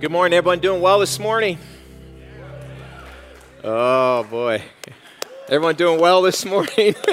Good morning, everyone. Doing well this morning? Oh boy, everyone doing well this morning?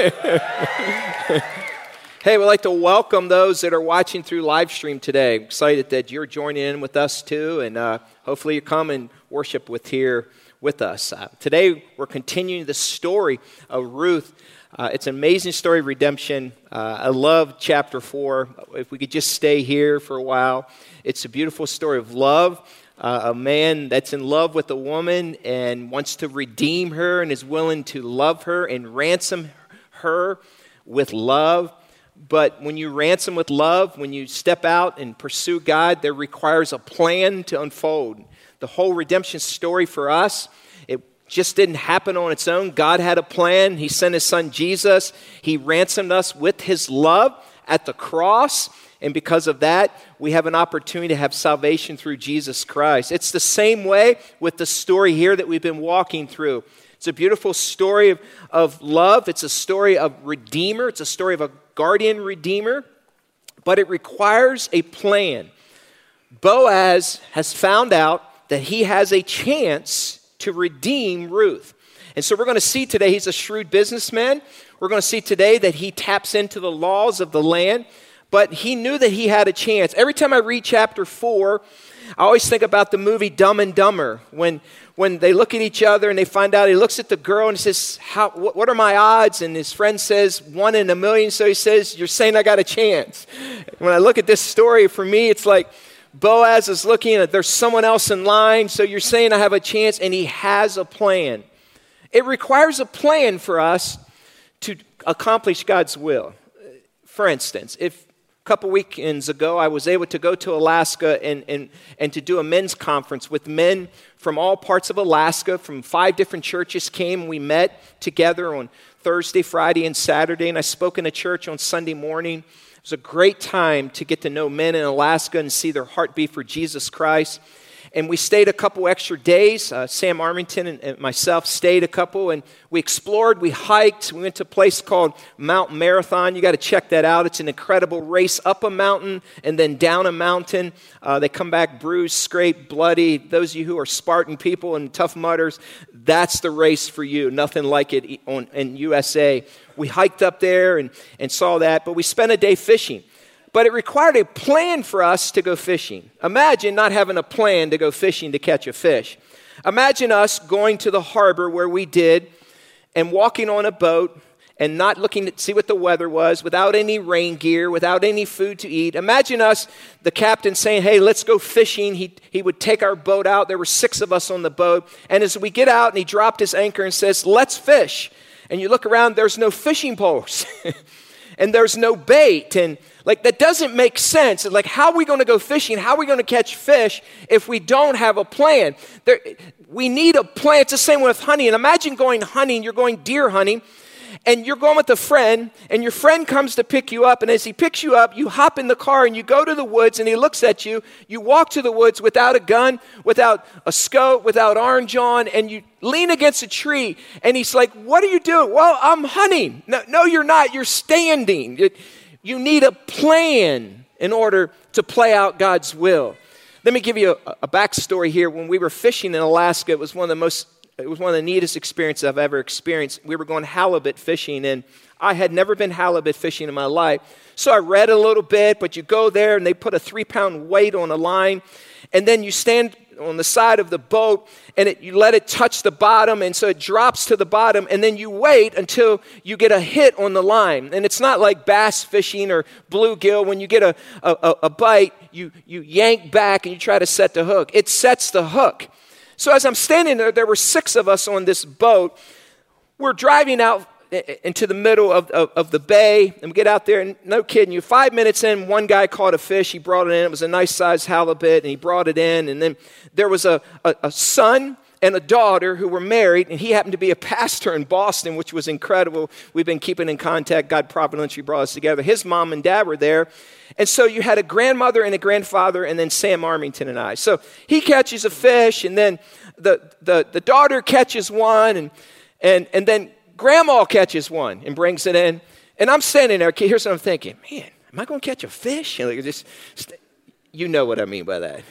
hey, we'd like to welcome those that are watching through live stream today. excited that you're joining in with us too, and uh, hopefully you come and worship with here with us. Uh, today we're continuing the story of Ruth. Uh, it's an amazing story of redemption. Uh, I love chapter four. If we could just stay here for a while, it's a beautiful story of love. Uh, a man that's in love with a woman and wants to redeem her and is willing to love her and ransom her with love. But when you ransom with love, when you step out and pursue God, there requires a plan to unfold. The whole redemption story for us just didn't happen on its own. God had a plan. He sent his son Jesus. He ransomed us with his love at the cross. And because of that, we have an opportunity to have salvation through Jesus Christ. It's the same way with the story here that we've been walking through. It's a beautiful story of, of love, it's a story of Redeemer, it's a story of a guardian Redeemer, but it requires a plan. Boaz has found out that he has a chance to redeem Ruth. And so we're going to see today he's a shrewd businessman. We're going to see today that he taps into the laws of the land, but he knew that he had a chance. Every time I read chapter 4, I always think about the movie Dumb and Dumber when, when they look at each other and they find out he looks at the girl and says, How, what, what are my odds? And his friend says, One in a million. So he says, You're saying I got a chance. When I look at this story, for me, it's like, Boaz is looking at there's someone else in line, so you're saying I have a chance, and he has a plan. It requires a plan for us to accomplish God's will. For instance, if a couple weekends ago I was able to go to Alaska and, and, and to do a men's conference with men from all parts of Alaska, from five different churches came. And we met together on Thursday, Friday, and Saturday, and I spoke in a church on Sunday morning was a great time to get to know men in Alaska and see their heartbeat for Jesus Christ. And we stayed a couple extra days. Uh, Sam Armington and, and, myself stayed a couple, and we explored, we hiked. We went to a place called Mount Marathon. You got to check that out. It's an incredible race up a mountain and then down a mountain. Uh, they come back bruised, scraped, bloody. Those of you who are Spartan people and tough mudders, that's the race for you. Nothing like it on, in USA we hiked up there and, and saw that, but we spent a day fishing. But it required a plan for us to go fishing. Imagine not having a plan to go fishing to catch a fish. Imagine us going to the harbor where we did and walking on a boat and not looking to see what the weather was, without any rain gear, without any food to eat. Imagine us, the captain saying, Hey, let's go fishing. He, he would take our boat out. There were six of us on the boat. And as we get out and he dropped his anchor and says, Let's fish and you look around, there's no fishing poles and there's no bait. And like that doesn't make sense. Like, how are we going to go fishing? How are we going to catch fish if we don't have a plan? There, we need a plan. It's the same with hunting. And imagine going hunting, you're going deer hunting, and you're going with a friend, and your friend comes to pick you up, and as he picks you up, you hop in the car and you go to the woods, and he looks at you. You walk to the woods without a gun, without a scope, without orange on, and you lean against a tree, and he's like, What are you doing? Well, I'm hunting. No, no you're not. You're standing. You need a plan in order to play out God's will. Let me give you a, a backstory here. When we were fishing in Alaska, it was one of the most it was one of the neatest experiences I've ever experienced. We were going halibut fishing, and I had never been halibut fishing in my life. So I read a little bit, but you go there and they put a three pound weight on a line, and then you stand on the side of the boat and it, you let it touch the bottom, and so it drops to the bottom, and then you wait until you get a hit on the line. And it's not like bass fishing or bluegill. When you get a, a, a bite, you, you yank back and you try to set the hook, it sets the hook. So as I'm standing there, there were six of us on this boat. We're driving out into the middle of, of, of, the bay and we get out there and no kidding you five minutes in one guy caught a fish. He brought it in. It was a nice sized halibut and he brought it in. And then there was a, a, a son and a daughter who were married, and he happened to be a pastor in Boston, which was incredible. We've been keeping in contact. God providentially brought us together. His mom and dad were there. And so you had a grandmother and a grandfather, and then Sam Armington and I. So he catches a fish, and then the, the, the daughter catches one, and, and, and then grandma catches one and brings it in. And I'm standing there. Here's what I'm thinking man, am I going to catch a fish? Just, you know what I mean by that.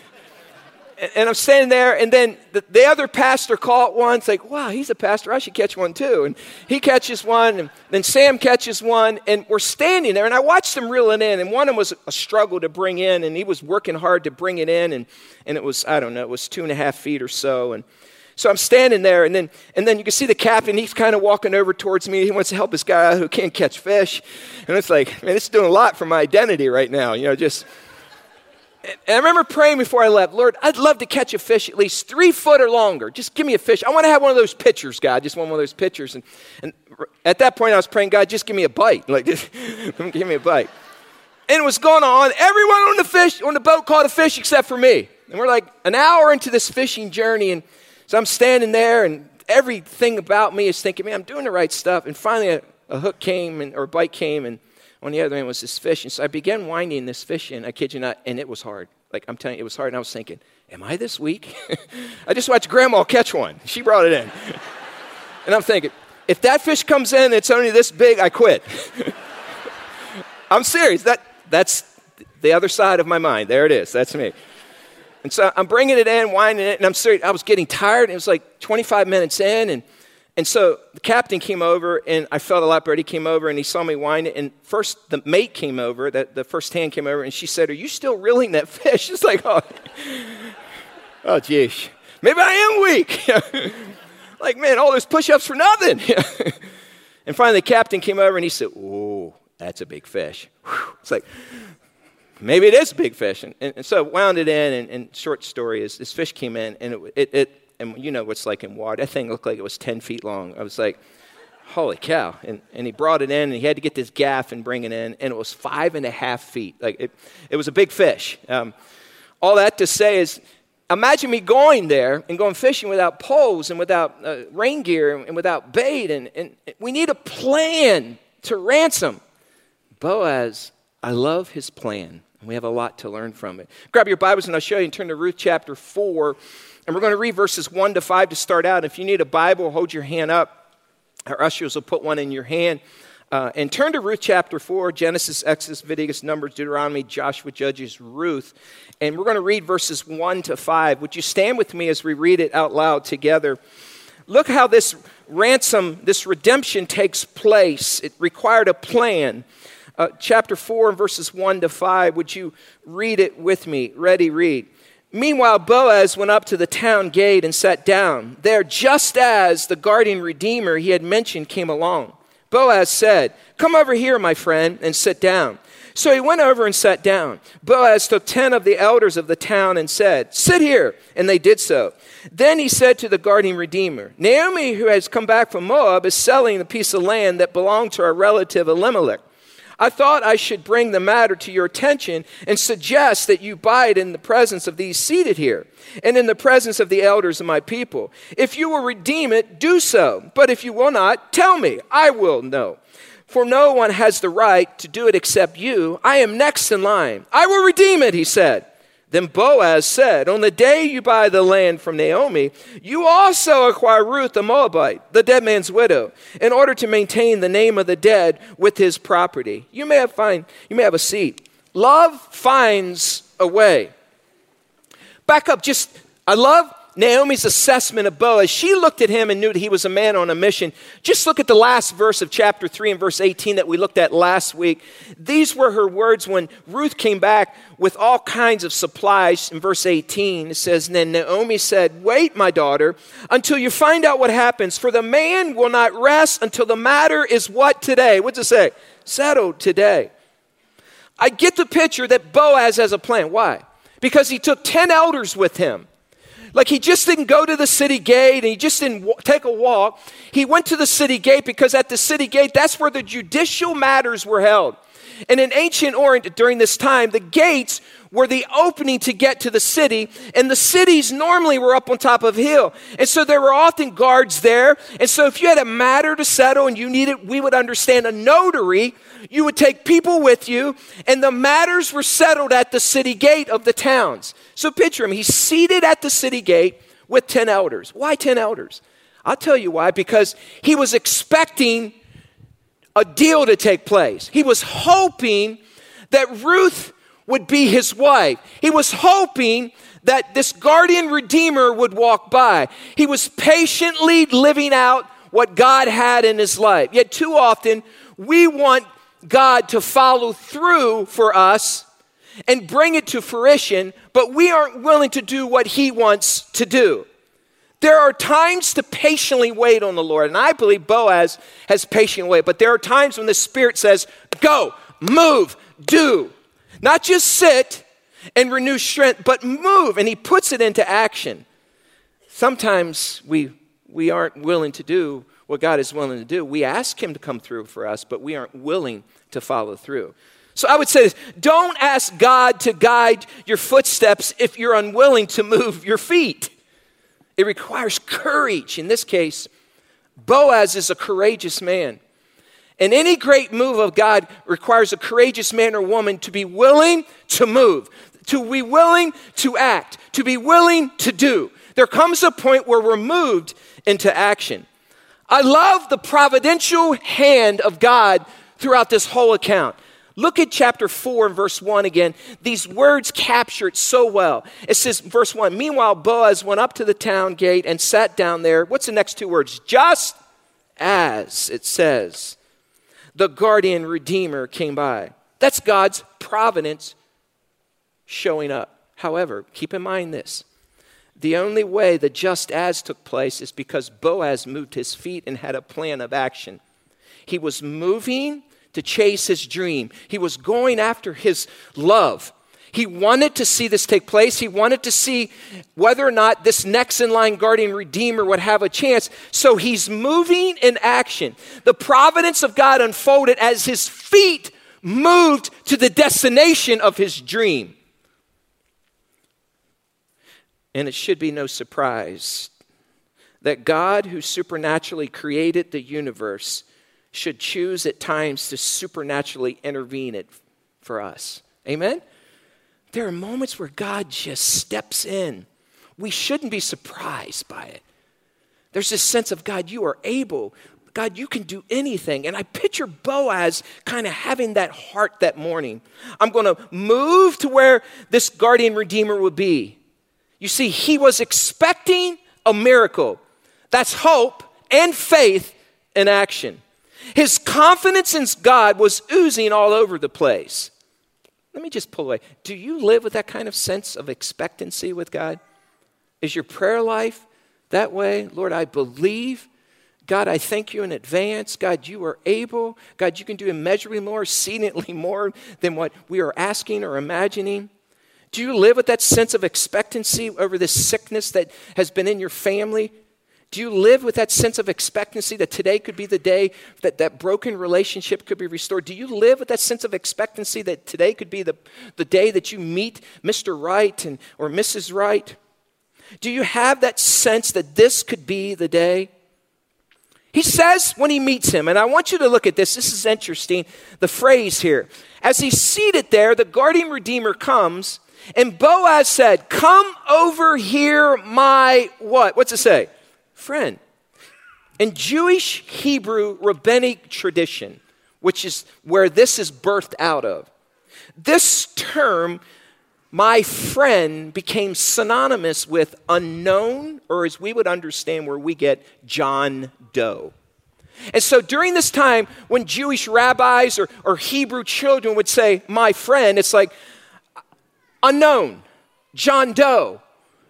And I'm standing there, and then the, the, other pastor caught one. It's like, wow, he's a pastor. I should catch one too. And he catches one, and then Sam catches one, and we're standing there, and I watched them reeling in. And one of them was a struggle to bring in, and he was working hard to bring it in, and, and it was, I don't know, it was two and a half feet or so. And so I'm standing there, and then, and then you can see the captain. He's kind of walking over towards me. He wants to help this guy who can't catch fish. And it's like, man, it's doing a lot for my identity right now, you know, just and I remember praying before I left, Lord, I'd love to catch a fish at least three foot or longer. Just give me a fish. I want to have one of those pitchers, God. Just want one of those pitchers. And, and at that point, I was praying, God, just give me a bite. Like, just give me a bite. And it was going on. Everyone on the fish, on the boat caught a fish except for me. And we're like an hour into this fishing journey. And so I'm standing there, and everything about me is thinking, man, I'm doing the right stuff. And finally, a, a hook came, and, or a bite came, and on the other end was this fish. And so I began winding this fish in, I kid you not, and it was hard. Like I'm telling you, it was hard. And I was thinking, am I this weak? I just watched grandma catch one. She brought it in. and I'm thinking, if that fish comes in, it's only this big, I quit. I'm serious. That, that's the other side of my mind. There it is. That's me. And so I'm bringing it in, winding it, and I'm serious. I was getting tired. It was like 25 minutes in, and and so the captain came over, and I felt a lot better. He came over and he saw me whine. And first, the mate came over, the, the first hand came over, and she said, Are you still reeling that fish? It's like, Oh, oh geez. Maybe I am weak. like, man, all those push ups for nothing. and finally, the captain came over and he said, Oh, that's a big fish. It's like, maybe it is a big fish. And, and so wound it in, and, and, short story is this fish came in, and it, it, it and you know what's like in water. That thing looked like it was 10 feet long. I was like, holy cow. And, and he brought it in, and he had to get this gaff and bring it in, and it was five and a half feet. Like it, it was a big fish. Um, all that to say is, imagine me going there and going fishing without poles and without uh, rain gear and, and without bait. And, and we need a plan to ransom. Boaz, I love his plan. We have a lot to learn from it. Grab your Bibles and I'll show you and turn to Ruth chapter 4. And we're going to read verses 1 to 5 to start out. If you need a Bible, hold your hand up. Our ushers will put one in your hand. Uh, and turn to Ruth chapter 4, Genesis, Exodus, Leviticus, Numbers, Deuteronomy, Joshua, Judges, Ruth. And we're going to read verses 1 to 5. Would you stand with me as we read it out loud together? Look how this ransom, this redemption takes place. It required a plan. Uh, chapter 4 and verses 1 to 5. Would you read it with me? Ready, read. Meanwhile, Boaz went up to the town gate and sat down there just as the guardian redeemer he had mentioned came along. Boaz said, Come over here, my friend, and sit down. So he went over and sat down. Boaz took ten of the elders of the town and said, Sit here. And they did so. Then he said to the guardian redeemer, Naomi, who has come back from Moab, is selling a piece of land that belonged to our relative Elimelech. I thought I should bring the matter to your attention and suggest that you it in the presence of these seated here and in the presence of the elders of my people. If you will redeem it, do so. But if you will not, tell me. I will know. For no one has the right to do it except you. I am next in line. I will redeem it, he said. Then Boaz said, On the day you buy the land from Naomi, you also acquire Ruth the Moabite, the dead man's widow, in order to maintain the name of the dead with his property. You may have, find, you may have a seat. Love finds a way. Back up, just, I love Naomi's assessment of Boaz, she looked at him and knew that he was a man on a mission. Just look at the last verse of chapter 3 and verse 18 that we looked at last week. These were her words when Ruth came back with all kinds of supplies. In verse 18, it says, Then Naomi said, Wait, my daughter, until you find out what happens, for the man will not rest until the matter is what today? What's it say? Settled today. I get the picture that Boaz has a plan. Why? Because he took 10 elders with him. Like he just didn't go to the city gate and he just didn't w- take a walk. He went to the city gate because at the city gate, that's where the judicial matters were held. And in ancient Orient during this time, the gates were the opening to get to the city, and the cities normally were up on top of a hill. And so there were often guards there. And so if you had a matter to settle and you needed, we would understand a notary, you would take people with you, and the matters were settled at the city gate of the towns. So picture him. He's seated at the city gate with 10 elders. Why 10 elders? I'll tell you why. Because he was expecting a deal to take place. He was hoping that Ruth would be his wife. He was hoping that this guardian redeemer would walk by. He was patiently living out what God had in his life. Yet, too often, we want God to follow through for us and bring it to fruition, but we aren't willing to do what he wants to do. There are times to patiently wait on the Lord, and I believe Boaz has patiently waited, but there are times when the Spirit says, Go, move, do. Not just sit and renew strength, but move, and he puts it into action. Sometimes we, we aren't willing to do what God is willing to do. We ask him to come through for us, but we aren't willing to follow through. So I would say this don't ask God to guide your footsteps if you're unwilling to move your feet. It requires courage. In this case, Boaz is a courageous man. And any great move of God requires a courageous man or woman to be willing to move, to be willing to act, to be willing to do. There comes a point where we're moved into action. I love the providential hand of God throughout this whole account. Look at chapter 4 and verse 1 again. These words capture it so well. It says, verse 1 Meanwhile, Boaz went up to the town gate and sat down there. What's the next two words? Just as it says, the guardian redeemer came by. That's God's providence showing up. However, keep in mind this the only way the just as took place is because Boaz moved his feet and had a plan of action. He was moving to chase his dream, he was going after his love. He wanted to see this take place. He wanted to see whether or not this next in line guardian redeemer would have a chance. So he's moving in action. The providence of God unfolded as his feet moved to the destination of his dream. And it should be no surprise that God, who supernaturally created the universe, should choose at times to supernaturally intervene it for us. Amen? There are moments where God just steps in. We shouldn't be surprised by it. There's this sense of God, you are able. God, you can do anything. And I picture Boaz kind of having that heart that morning. I'm going to move to where this guardian redeemer would be. You see, he was expecting a miracle. That's hope and faith in action. His confidence in God was oozing all over the place. Let me just pull away. Do you live with that kind of sense of expectancy with God? Is your prayer life that way? Lord, I believe. God, I thank you in advance. God, you are able. God, you can do immeasurably more, exceedingly more than what we are asking or imagining. Do you live with that sense of expectancy over this sickness that has been in your family? Do you live with that sense of expectancy that today could be the day that that broken relationship could be restored? Do you live with that sense of expectancy that today could be the, the day that you meet Mr. Right and, or Mrs. Right? Do you have that sense that this could be the day? He says when he meets him, and I want you to look at this, this is interesting, the phrase here. As he's seated there, the guardian redeemer comes and Boaz said, Come over here, my what? What's it say? Friend. In Jewish Hebrew rabbinic tradition, which is where this is birthed out of, this term, my friend, became synonymous with unknown, or as we would understand where we get John Doe. And so during this time, when Jewish rabbis or, or Hebrew children would say, my friend, it's like, unknown, John Doe.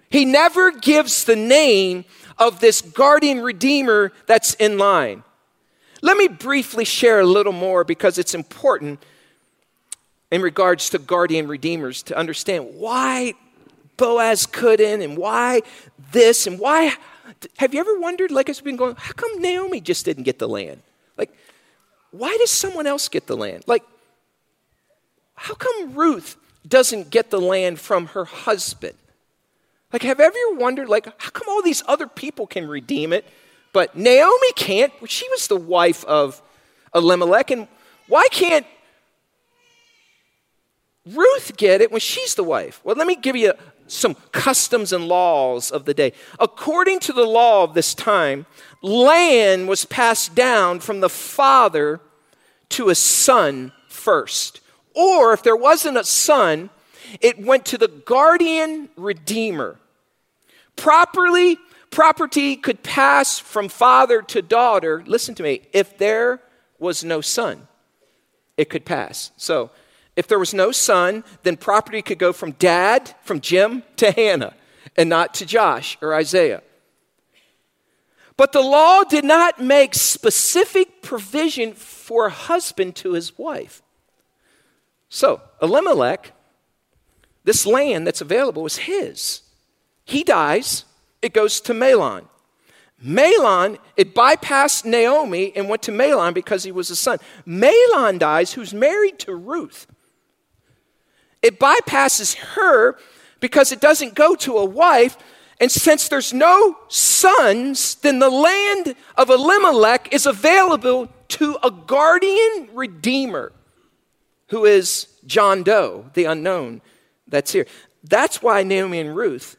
He never gives the name of this guardian redeemer that's in line. Let me briefly share a little more because it's important in regards to guardian redeemers to understand why Boaz couldn't and why this and why. Have you ever wondered, like it's been going, how come Naomi just didn't get the land? Like, why does someone else get the land? Like, how come Ruth doesn't get the land from her husband. Like, have you ever wondered, like, how come all these other people can redeem it, but Naomi can't? She was the wife of Elimelech, and why can't Ruth get it when she's the wife? Well, let me give you some customs and laws of the day. According to the law of this time, land was passed down from the father to a son first. Or if there wasn't a son, it went to the guardian redeemer. Properly, property could pass from father to daughter, listen to me, if there was no son, it could pass. So, if there was no son, then property could go from dad, from Jim, to Hannah, and not to Josh or Isaiah. But the law did not make specific provision for a husband to his wife. So, Elimelech, this land that's available is his. He dies, it goes to Mahlon. Mahlon, it bypassed Naomi and went to Mahlon because he was a son. Mahlon dies, who's married to Ruth. It bypasses her because it doesn't go to a wife. And since there's no sons, then the land of Elimelech is available to a guardian redeemer who is John Doe, the unknown that's here. That's why Naomi and Ruth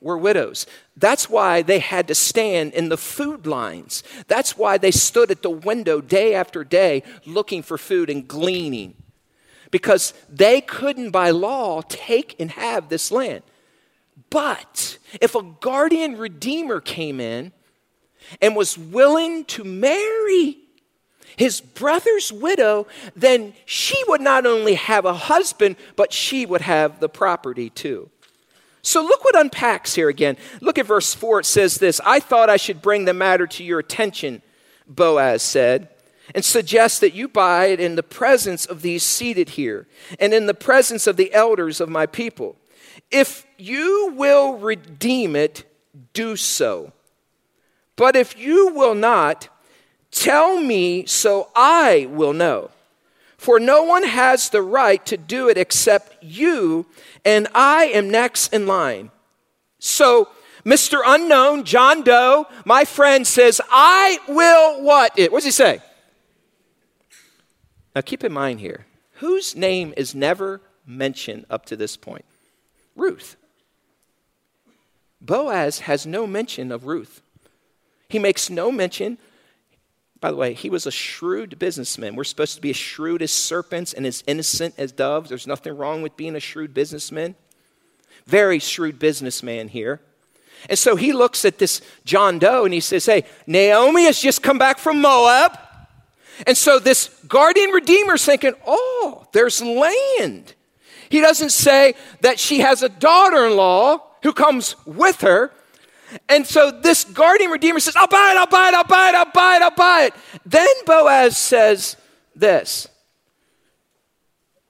were widows. That's why they had to stand in the food lines. That's why they stood at the window day after day looking for food and gleaning. Because they couldn't, by law, take and have this land. But if a guardian redeemer came in and was willing to marry his brother's widow, then she would not only have a husband, but she would have the property too. So look what unpacks here again. Look at verse 4. It says this I thought I should bring the matter to your attention, Boaz said, and suggest that you buy it in the presence of these seated here, and in the presence of the elders of my people. If you will redeem it, do so. But if you will not, tell me so I will know. For no one has the right to do it except you, and I am next in line. So, Mr. Unknown, John Doe, my friend says, I will what? It. What does he say? Now keep in mind here, whose name is never mentioned up to this point? Ruth. Boaz has no mention of Ruth. He makes no mention by the way, he was a shrewd businessman. We're supposed to be as shrewd as serpents and as innocent as doves. There's nothing wrong with being a shrewd businessman. Very shrewd businessman here. And so he looks at this John Doe and he says, Hey, Naomi has just come back from Moab. And so this guardian redeemer's thinking, Oh, there's land. He doesn't say that she has a daughter in law who comes with her. And so this guardian redeemer says, I'll buy it, I'll buy it, I'll buy it, I'll buy it, I'll buy it. Then Boaz says this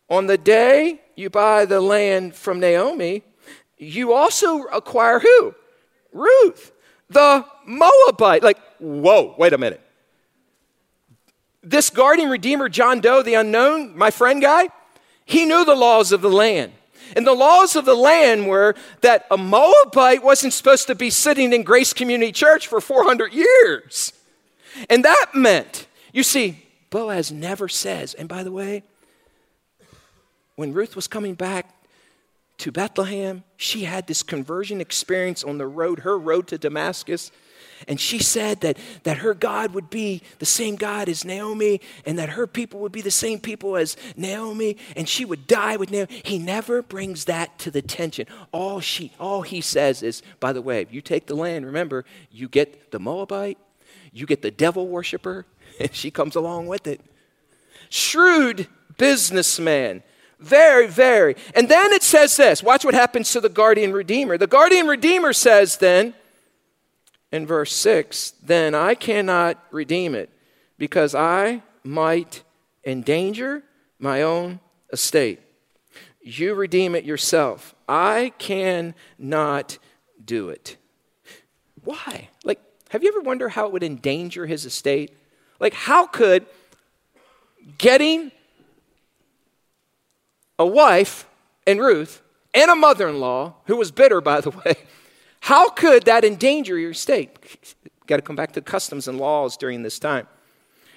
On the day you buy the land from Naomi, you also acquire who? Ruth, the Moabite. Like, whoa, wait a minute. This guardian redeemer, John Doe, the unknown, my friend guy, he knew the laws of the land. And the laws of the land were that a Moabite wasn't supposed to be sitting in Grace Community Church for 400 years. And that meant, you see, Boaz never says, and by the way, when Ruth was coming back to Bethlehem, she had this conversion experience on the road, her road to Damascus. And she said that, that her God would be the same God as Naomi, and that her people would be the same people as Naomi, and she would die with Naomi. He never brings that to the tension. All she all he says is, by the way, if you take the land, remember, you get the Moabite, you get the devil worshiper, and she comes along with it. Shrewd businessman. Very, very. And then it says this. Watch what happens to the guardian redeemer. The guardian redeemer says then, in verse 6 Then I cannot redeem it because I might endanger my own estate. You redeem it yourself. I cannot do it. Why? Like, have you ever wondered how it would endanger his estate? Like, how could getting a wife and Ruth and a mother in law, who was bitter, by the way, how could that endanger your state? Got to come back to customs and laws during this time.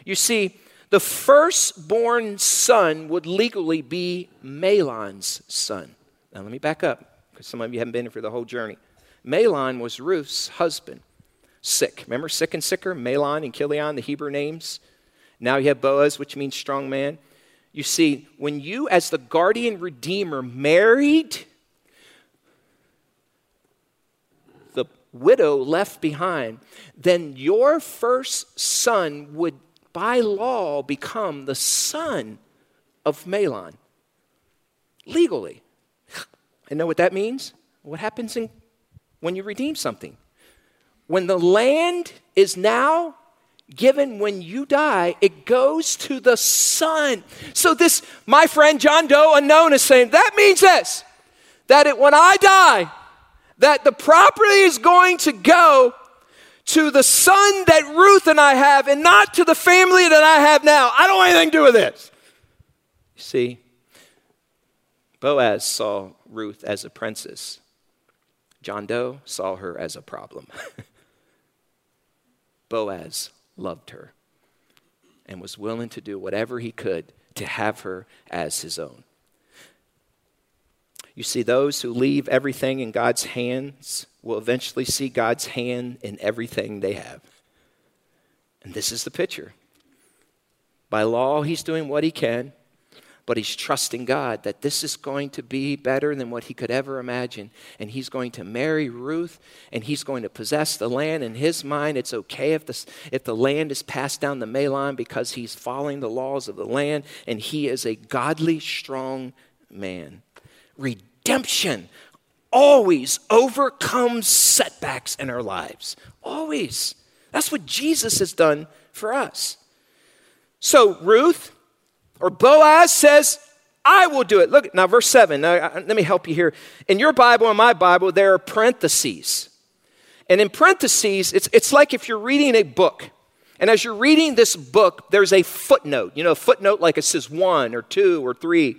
You see, the firstborn son would legally be Mahlon's son. Now, let me back up because some of you haven't been here for the whole journey. Mahlon was Ruth's husband. Sick. Remember sick and sicker? Mahlon and Chilion, the Hebrew names. Now you have Boaz, which means strong man. You see, when you, as the guardian redeemer, married the widow left behind, then your first son would, by law, become the son of Mahlon legally. And know what that means? What happens in, when you redeem something? When the land is now given when you die, it goes to the son. So, this, my friend John Doe unknown is saying that means this that it, when I die, that the property is going to go to the son that Ruth and I have and not to the family that I have now. I don't want anything to do with this. See, Boaz saw Ruth as a princess. John Doe saw her as a problem. Boaz loved her and was willing to do whatever he could to have her as his own. You see, those who leave everything in God's hands will eventually see God's hand in everything they have. And this is the picture. By law, he's doing what he can but he's trusting God that this is going to be better than what he could ever imagine. And he's going to marry Ruth and he's going to possess the land. In his mind, it's okay if the, if the land is passed down to Mahlon because he's following the laws of the land and he is a godly, strong man. Redemption always overcomes setbacks in our lives. Always. That's what Jesus has done for us. So, Ruth, or Boaz says, I will do it. Look, now, verse 7. Now, let me help you here. In your Bible and my Bible, there are parentheses. And in parentheses, it's, it's like if you're reading a book. And as you're reading this book, there's a footnote. You know, a footnote like it says one or two or three.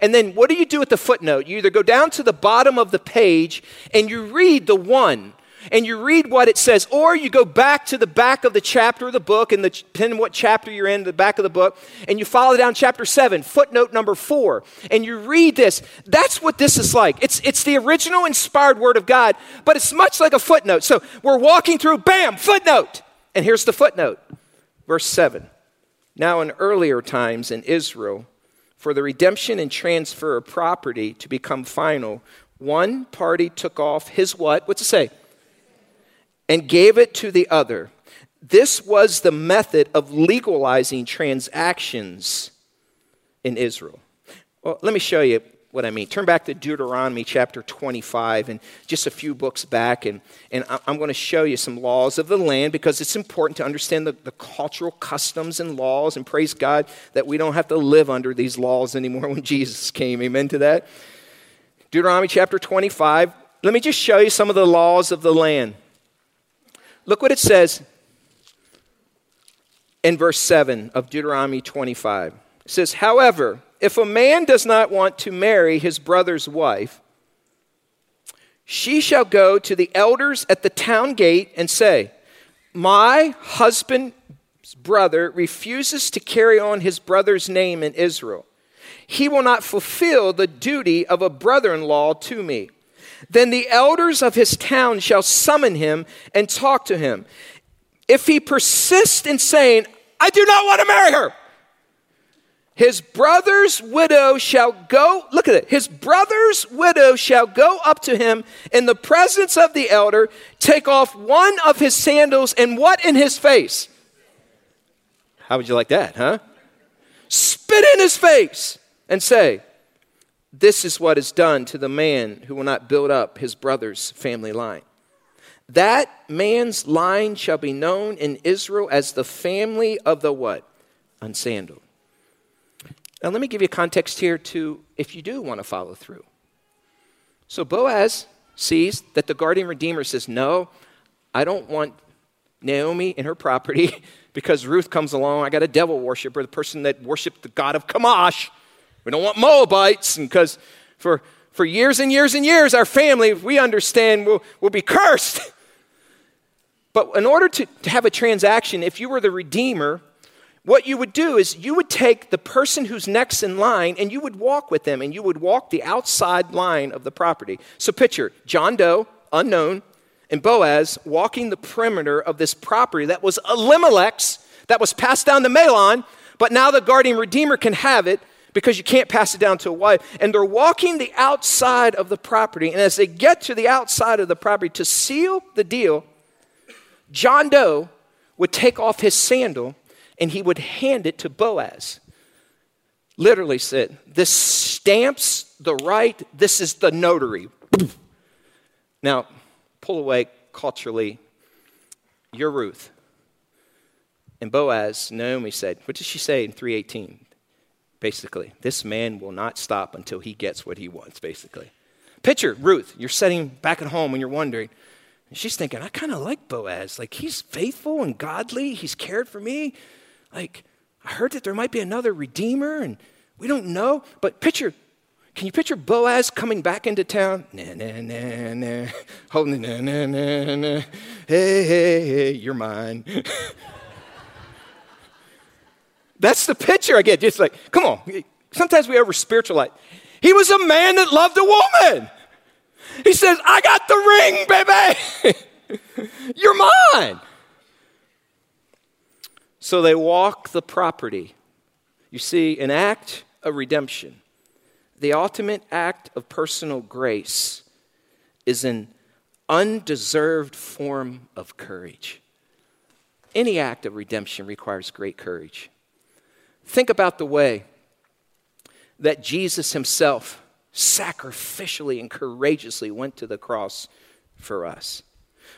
And then what do you do with the footnote? You either go down to the bottom of the page and you read the one and you read what it says, or you go back to the back of the chapter of the book, and the, depending what chapter you're in, the back of the book, and you follow down chapter seven, footnote number four, and you read this. That's what this is like. It's, it's the original inspired word of God, but it's much like a footnote. So we're walking through, bam, footnote. And here's the footnote, verse seven. Now, in earlier times in Israel, for the redemption and transfer of property to become final, one party took off his what? What's it say? and gave it to the other. This was the method of legalizing transactions in Israel. Well, let me show you what I mean. Turn back to Deuteronomy chapter 25 and just a few books back, and, and I'm going to show you some laws of the land because it's important to understand the, the cultural customs and laws, and praise God that we don't have to live under these laws anymore when Jesus came. Amen to that. Deuteronomy chapter 25. Let me just show you some of the laws of the land. Look what it says in verse 7 of Deuteronomy 25. It says, However, if a man does not want to marry his brother's wife, she shall go to the elders at the town gate and say, My husband's brother refuses to carry on his brother's name in Israel. He will not fulfill the duty of a brother in law to me. Then the elders of his town shall summon him and talk to him. If he persists in saying, I do not want to marry her, his brother's widow shall go, look at it, his brother's widow shall go up to him in the presence of the elder, take off one of his sandals, and what in his face? How would you like that, huh? Spit in his face and say, this is what is done to the man who will not build up his brother's family line. That man's line shall be known in Israel as the family of the what? Unsandaled. Now, let me give you context here to if you do want to follow through. So Boaz sees that the guardian redeemer says, No, I don't want Naomi and her property because Ruth comes along. I got a devil worshiper, the person that worshiped the god of Chemosh. We don't want Moabites, because for, for years and years and years, our family, we understand, will, will be cursed. But in order to, to have a transaction, if you were the redeemer, what you would do is you would take the person who's next in line and you would walk with them and you would walk the outside line of the property. So picture John Doe, unknown, and Boaz walking the perimeter of this property that was Elimelech's, that was passed down to Mahlon, but now the guardian redeemer can have it because you can't pass it down to a wife. And they're walking the outside of the property. And as they get to the outside of the property to seal the deal, John Doe would take off his sandal and he would hand it to Boaz. Literally said, This stamps the right, this is the notary. Now, pull away culturally. You're Ruth. And Boaz, Naomi said, What did she say in 318? Basically, this man will not stop until he gets what he wants, basically. Picture Ruth, you're sitting back at home and you're wondering, and she's thinking, I kind of like Boaz. Like, he's faithful and godly. He's cared for me. Like, I heard that there might be another redeemer, and we don't know. But picture, can you picture Boaz coming back into town? Nah, nah, nah, nah. Holding, nah, nah, nah, nah. Hey, hey, hey, you're mine. That's the picture I get. Just like, come on. Sometimes we over spiritualize. He was a man that loved a woman. He says, I got the ring, baby. You're mine. So they walk the property. You see, an act of redemption, the ultimate act of personal grace, is an undeserved form of courage. Any act of redemption requires great courage. Think about the way that Jesus himself sacrificially and courageously went to the cross for us.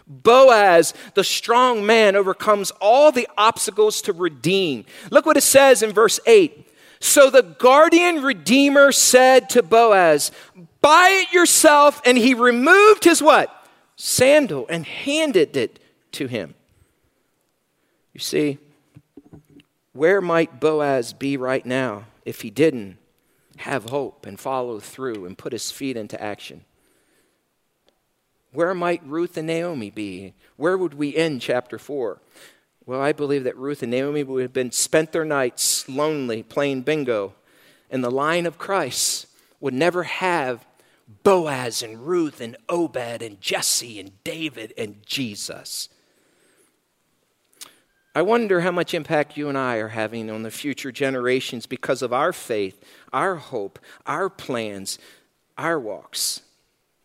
Boaz, the strong man, overcomes all the obstacles to redeem. Look what it says in verse 8. So the guardian redeemer said to Boaz, Buy it yourself. And he removed his what? Sandal and handed it to him. You see, where might Boaz be right now if he didn't have hope and follow through and put his feet into action? Where might Ruth and Naomi be? Where would we end chapter 4? Well, I believe that Ruth and Naomi would have been spent their nights lonely playing bingo, and the line of Christ would never have Boaz and Ruth and Obed and Jesse and David and Jesus. I wonder how much impact you and I are having on the future generations because of our faith, our hope, our plans, our walks.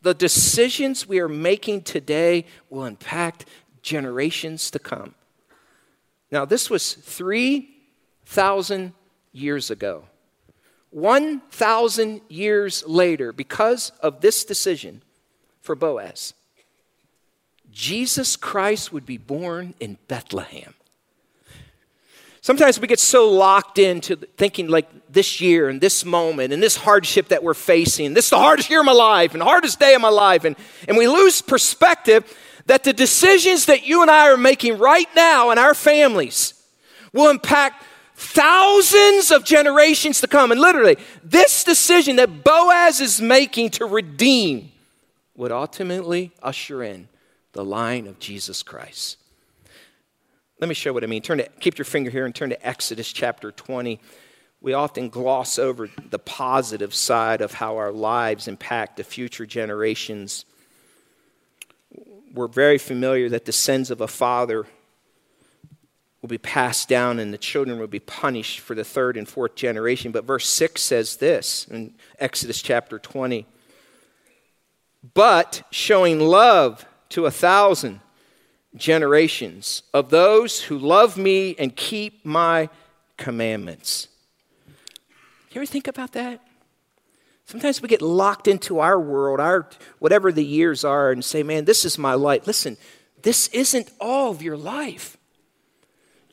The decisions we are making today will impact generations to come. Now, this was 3,000 years ago. 1,000 years later, because of this decision for Boaz, Jesus Christ would be born in Bethlehem. Sometimes we get so locked into thinking like this year and this moment and this hardship that we're facing. This is the hardest year of my life and hardest day of my life. And, and we lose perspective that the decisions that you and I are making right now in our families will impact thousands of generations to come. And literally, this decision that Boaz is making to redeem would ultimately usher in the line of Jesus Christ. Let me show what I mean. Turn to, keep your finger here and turn to Exodus chapter 20. We often gloss over the positive side of how our lives impact the future generations. We're very familiar that the sins of a father will be passed down and the children will be punished for the third and fourth generation. But verse 6 says this in Exodus chapter 20 But showing love to a thousand generations of those who love me and keep my commandments. You ever think about that? Sometimes we get locked into our world, our whatever the years are, and say, man, this is my life. Listen, this isn't all of your life.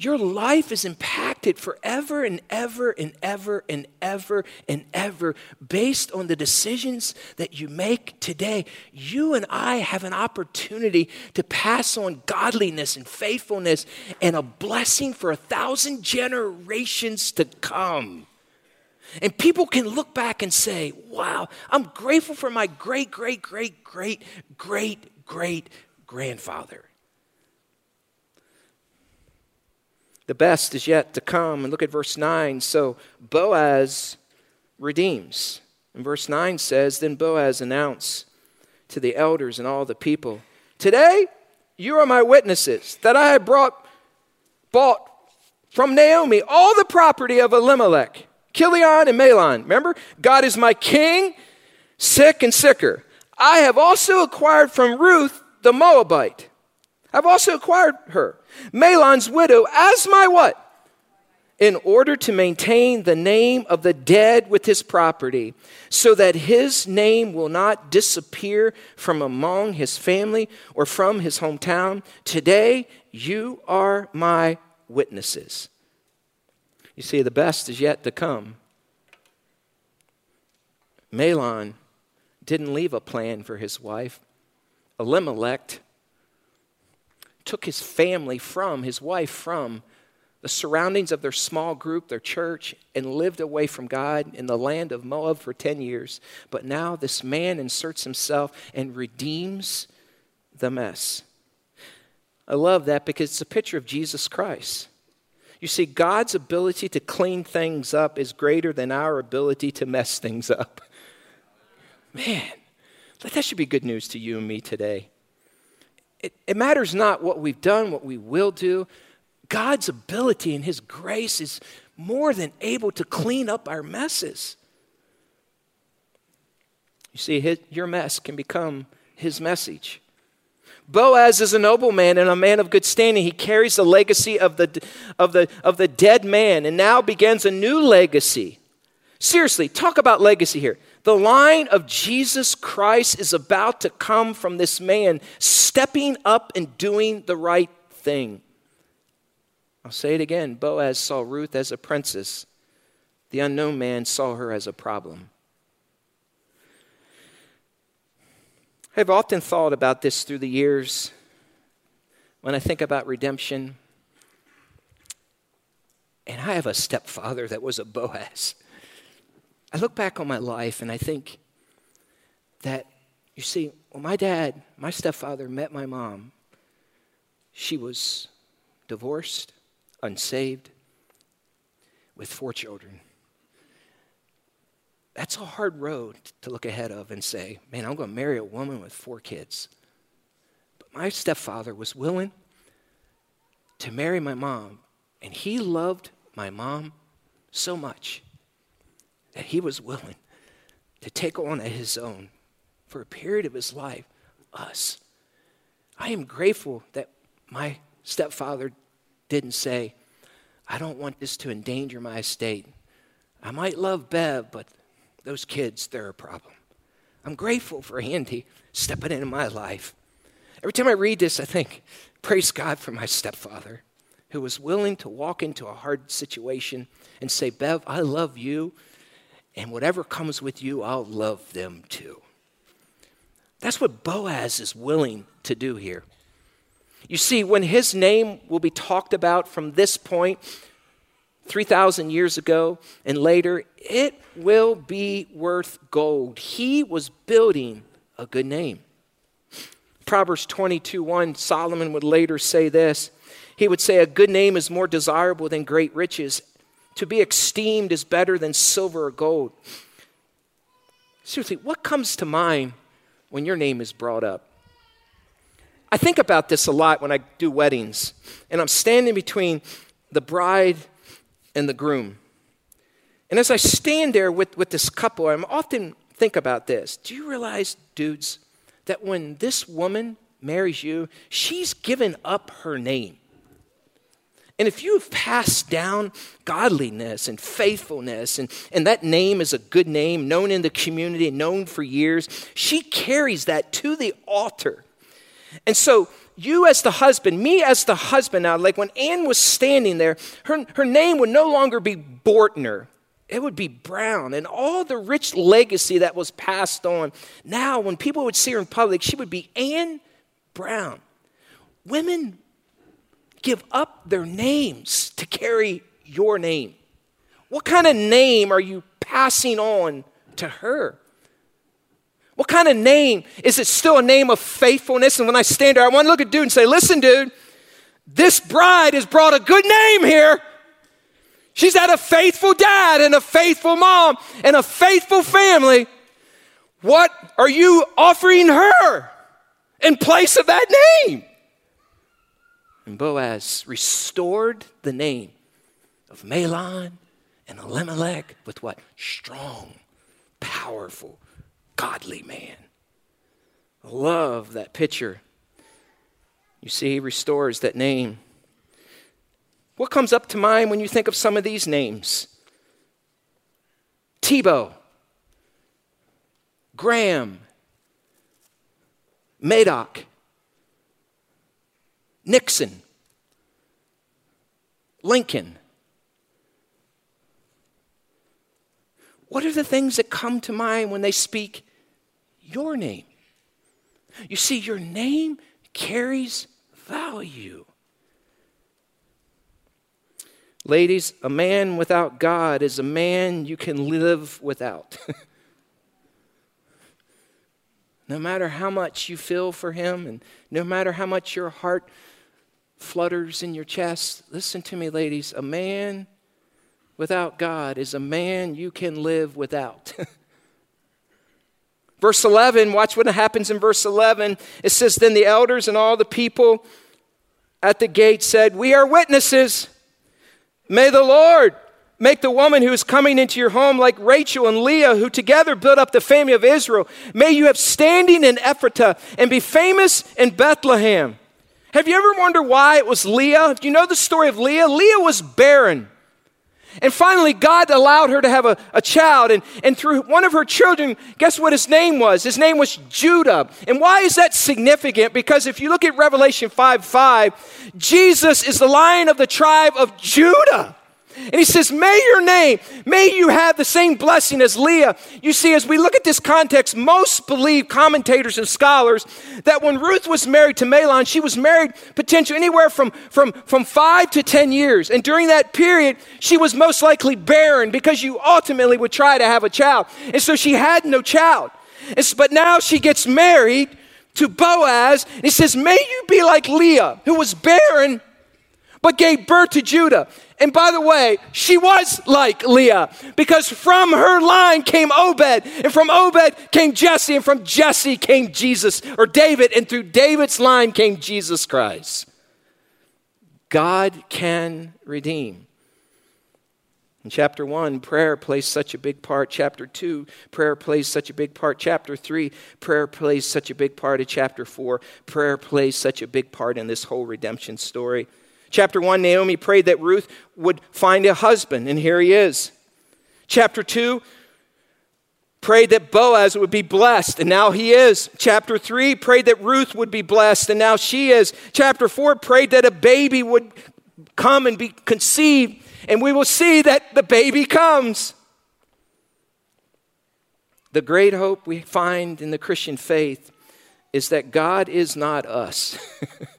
Your life is impacted forever and ever and ever and ever and ever based on the decisions that you make today. You and I have an opportunity to pass on godliness and faithfulness and a blessing for a thousand generations to come. And people can look back and say, wow, I'm grateful for my great, great, great, great, great, great grandfather. The best is yet to come. And look at verse 9. So Boaz redeems. And verse 9 says Then Boaz announced to the elders and all the people, Today you are my witnesses that I have brought, bought from Naomi all the property of Elimelech Chilion and Mahlon. Remember? God is my king, sick and sicker. I have also acquired from Ruth the Moabite. I've also acquired her, Mahlon's widow, as my what? In order to maintain the name of the dead with his property, so that his name will not disappear from among his family or from his hometown. Today, you are my witnesses. You see, the best is yet to come. Mahlon didn't leave a plan for his wife. Elimelech took his family from, his wife from, the surroundings of their small group, their church, and lived away from God in the land of Moab for 10 years. But now this man inserts himself and redeems the mess. I love that because it's a picture of Jesus Christ. You see, God's ability to clean things up is greater than our ability to mess things up. Man, that should be good news to you and me today. It, it matters not what we've done, what we will do. God's ability and His grace is more than able to clean up our messes. You see, his, your mess can become His message. Boaz is a nobleman and a man of good standing. He carries the legacy of the, of, the, of the dead man and now begins a new legacy. Seriously, talk about legacy here. The line of Jesus Christ is about to come from this man stepping up and doing the right thing. I'll say it again Boaz saw Ruth as a princess, the unknown man saw her as a problem. I've often thought about this through the years when I think about redemption. And I have a stepfather that was a Boaz. I look back on my life and I think that, you see, when my dad, my stepfather, met my mom, she was divorced, unsaved, with four children that's a hard road to look ahead of and say, man, I'm going to marry a woman with four kids. But my stepfather was willing to marry my mom, and he loved my mom so much that he was willing to take on as his own for a period of his life us. I am grateful that my stepfather didn't say, I don't want this to endanger my estate. I might love Bev, but those kids, they're a problem. I'm grateful for Andy stepping into my life. Every time I read this, I think, praise God for my stepfather who was willing to walk into a hard situation and say, Bev, I love you, and whatever comes with you, I'll love them too. That's what Boaz is willing to do here. You see, when his name will be talked about from this point 3,000 years ago and later, it will be worth gold. He was building a good name. Proverbs 22 1, Solomon would later say this. He would say, A good name is more desirable than great riches. To be esteemed is better than silver or gold. Seriously, what comes to mind when your name is brought up? I think about this a lot when I do weddings, and I'm standing between the bride and the groom. And as I stand there with, with this couple, I'm often think about this. Do you realize, dudes, that when this woman marries you, she's given up her name. And if you've passed down godliness and faithfulness, and, and that name is a good name, known in the community, known for years, she carries that to the altar. And so you as the husband, me as the husband now, like when Anne was standing there, her, her name would no longer be Bortner. It would be Brown and all the rich legacy that was passed on. Now, when people would see her in public, she would be Anne Brown. Women give up their names to carry your name. What kind of name are you passing on to her? What kind of name? Is it still a name of faithfulness? And when I stand there, I want to look at dude and say, listen, dude, this bride has brought a good name here. She's had a faithful dad and a faithful mom and a faithful family. What are you offering her in place of that name? And Boaz restored the name of Mahlon And Elimelech with what? Strong, powerful, godly man. I love that picture. You see, he restores that name. What comes up to mind when you think of some of these names? Tebow, Graham, Madoff, Nixon, Lincoln. What are the things that come to mind when they speak your name? You see, your name carries value. Ladies, a man without God is a man you can live without. no matter how much you feel for him, and no matter how much your heart flutters in your chest, listen to me, ladies. A man without God is a man you can live without. verse 11, watch what happens in verse 11. It says, Then the elders and all the people at the gate said, We are witnesses. May the Lord make the woman who is coming into your home like Rachel and Leah, who together built up the family of Israel. May you have standing in Ephratah and be famous in Bethlehem. Have you ever wondered why it was Leah? Do you know the story of Leah? Leah was barren. And finally, God allowed her to have a, a child. And, and through one of her children, guess what his name was? His name was Judah. And why is that significant? Because if you look at Revelation 5 5, Jesus is the lion of the tribe of Judah. And he says, May your name, may you have the same blessing as Leah. You see, as we look at this context, most believe, commentators and scholars, that when Ruth was married to Mahlon, she was married potentially anywhere from, from, from five to 10 years. And during that period, she was most likely barren because you ultimately would try to have a child. And so she had no child. It's, but now she gets married to Boaz. And he says, May you be like Leah, who was barren but gave birth to Judah. And by the way, she was like Leah because from her line came Obed, and from Obed came Jesse, and from Jesse came Jesus or David, and through David's line came Jesus Christ. God can redeem. In chapter 1, prayer plays such a big part. Chapter 2, prayer plays such a big part. Chapter 3, prayer plays such a big part. Of chapter 4, prayer plays such a big part in this whole redemption story. Chapter 1, Naomi prayed that Ruth would find a husband, and here he is. Chapter 2, prayed that Boaz would be blessed, and now he is. Chapter 3 prayed that Ruth would be blessed, and now she is. Chapter 4 prayed that a baby would come and be conceived, and we will see that the baby comes. The great hope we find in the Christian faith is that God is not us.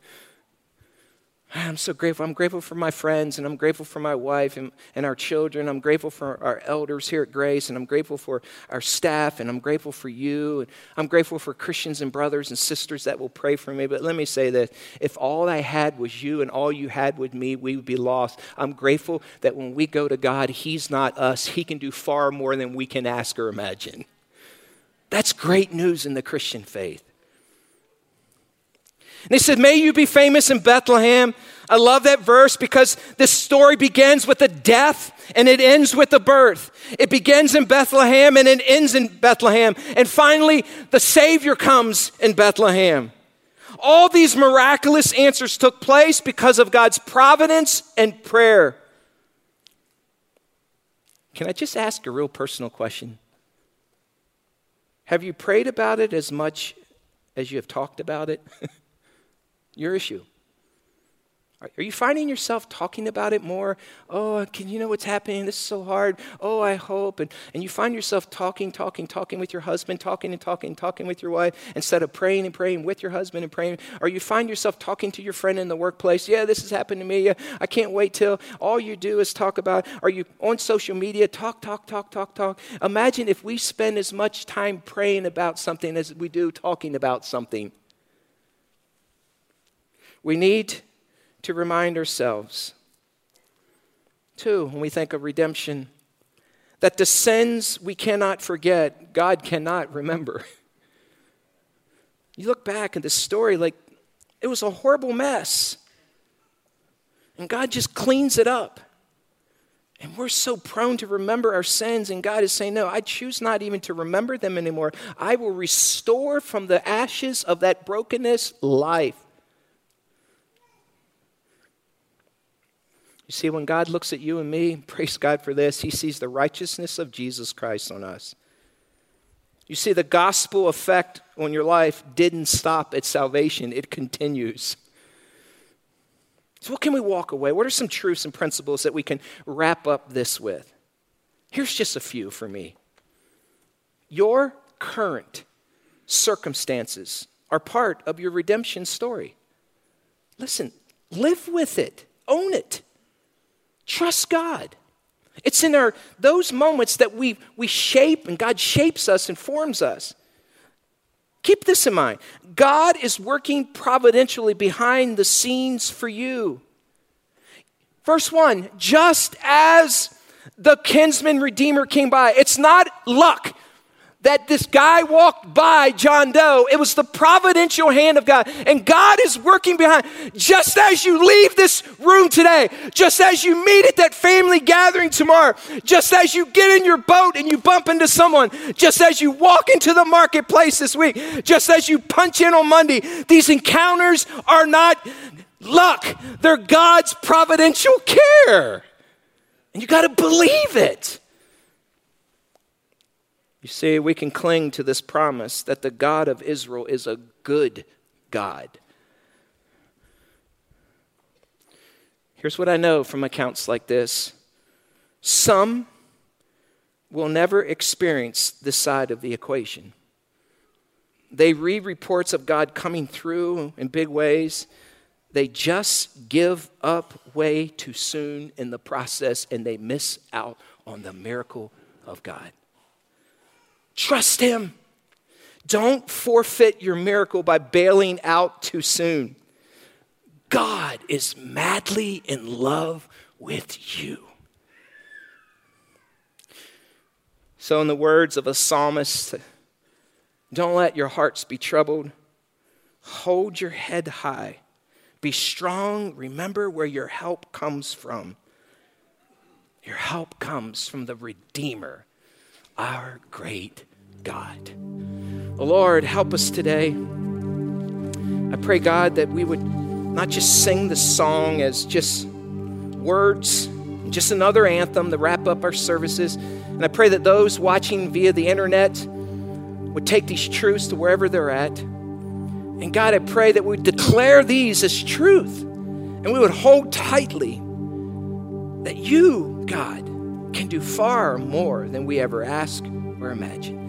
I'm so grateful. I'm grateful for my friends, and I'm grateful for my wife and, and our children. I'm grateful for our elders here at Grace, and I'm grateful for our staff, and I'm grateful for you. And I'm grateful for Christians and brothers and sisters that will pray for me. But let me say this if all I had was you and all you had with me, we would be lost. I'm grateful that when we go to God, He's not us. He can do far more than we can ask or imagine. That's great news in the Christian faith. And he said, May you be famous in Bethlehem. I love that verse because this story begins with a death and it ends with a birth. It begins in Bethlehem and it ends in Bethlehem. And finally, the Savior comes in Bethlehem. All these miraculous answers took place because of God's providence and prayer. Can I just ask a real personal question? Have you prayed about it as much as you have talked about it? your issue. Are you finding yourself talking about it more? Oh, can you know what's happening? This is so hard. Oh, I hope. And, and you find yourself talking, talking, talking with your husband, talking and talking, talking with your wife, instead of praying and praying with your husband and praying. Or you find yourself talking to your friend in the workplace. Yeah, this has happened to me. Yeah, I can't wait till all you do is talk about. Are you on social media? Talk, talk, talk, talk, talk. Imagine if we spend as much time praying about something as we do talking about something. We need to remind ourselves, too, when we think of redemption, that the sins we cannot forget, God cannot remember. You look back at the story like it was a horrible mess. And God just cleans it up. And we're so prone to remember our sins, and God is saying, No, I choose not even to remember them anymore. I will restore from the ashes of that brokenness life. You see, when God looks at you and me, praise God for this, He sees the righteousness of Jesus Christ on us. You see, the gospel effect on your life didn't stop at salvation, it continues. So, what can we walk away? What are some truths and principles that we can wrap up this with? Here's just a few for me. Your current circumstances are part of your redemption story. Listen, live with it, own it, trust God. It's in our those moments that we we shape and God shapes us and forms us. Keep this in mind. God is working providentially behind the scenes for you. Verse 1 Just as the kinsman redeemer came by, it's not luck that this guy walked by John Doe. It was the providential hand of God. And God is working behind. Just as you leave this room today, just as you meet at that family gathering tomorrow, just as you get in your boat and you bump into someone, just as you walk into the marketplace this week, just as you punch in on Monday, these encounters are not luck, they're God's providential care. And you got to believe it. You see, we can cling to this promise that the God of Israel is a good God. Here's what I know from accounts like this some will never experience this side of the equation. They read reports of God coming through in big ways. They just give up way too soon in the process and they miss out on the miracle of God. Trust Him. Don't forfeit your miracle by bailing out too soon. God is madly in love with you. So, in the words of a psalmist, don't let your hearts be troubled. Hold your head high. Be strong. Remember where your help comes from. Your help comes from the Redeemer, our great God. Oh, Lord, help us today. I pray, God, that we would not just sing the song as just words, just another anthem to wrap up our services. And I pray that those watching via the internet would take these truths to wherever they're at. And God, I pray that we declare these as truth and we would hold tightly that you, God, can do far more than we ever ask or imagine.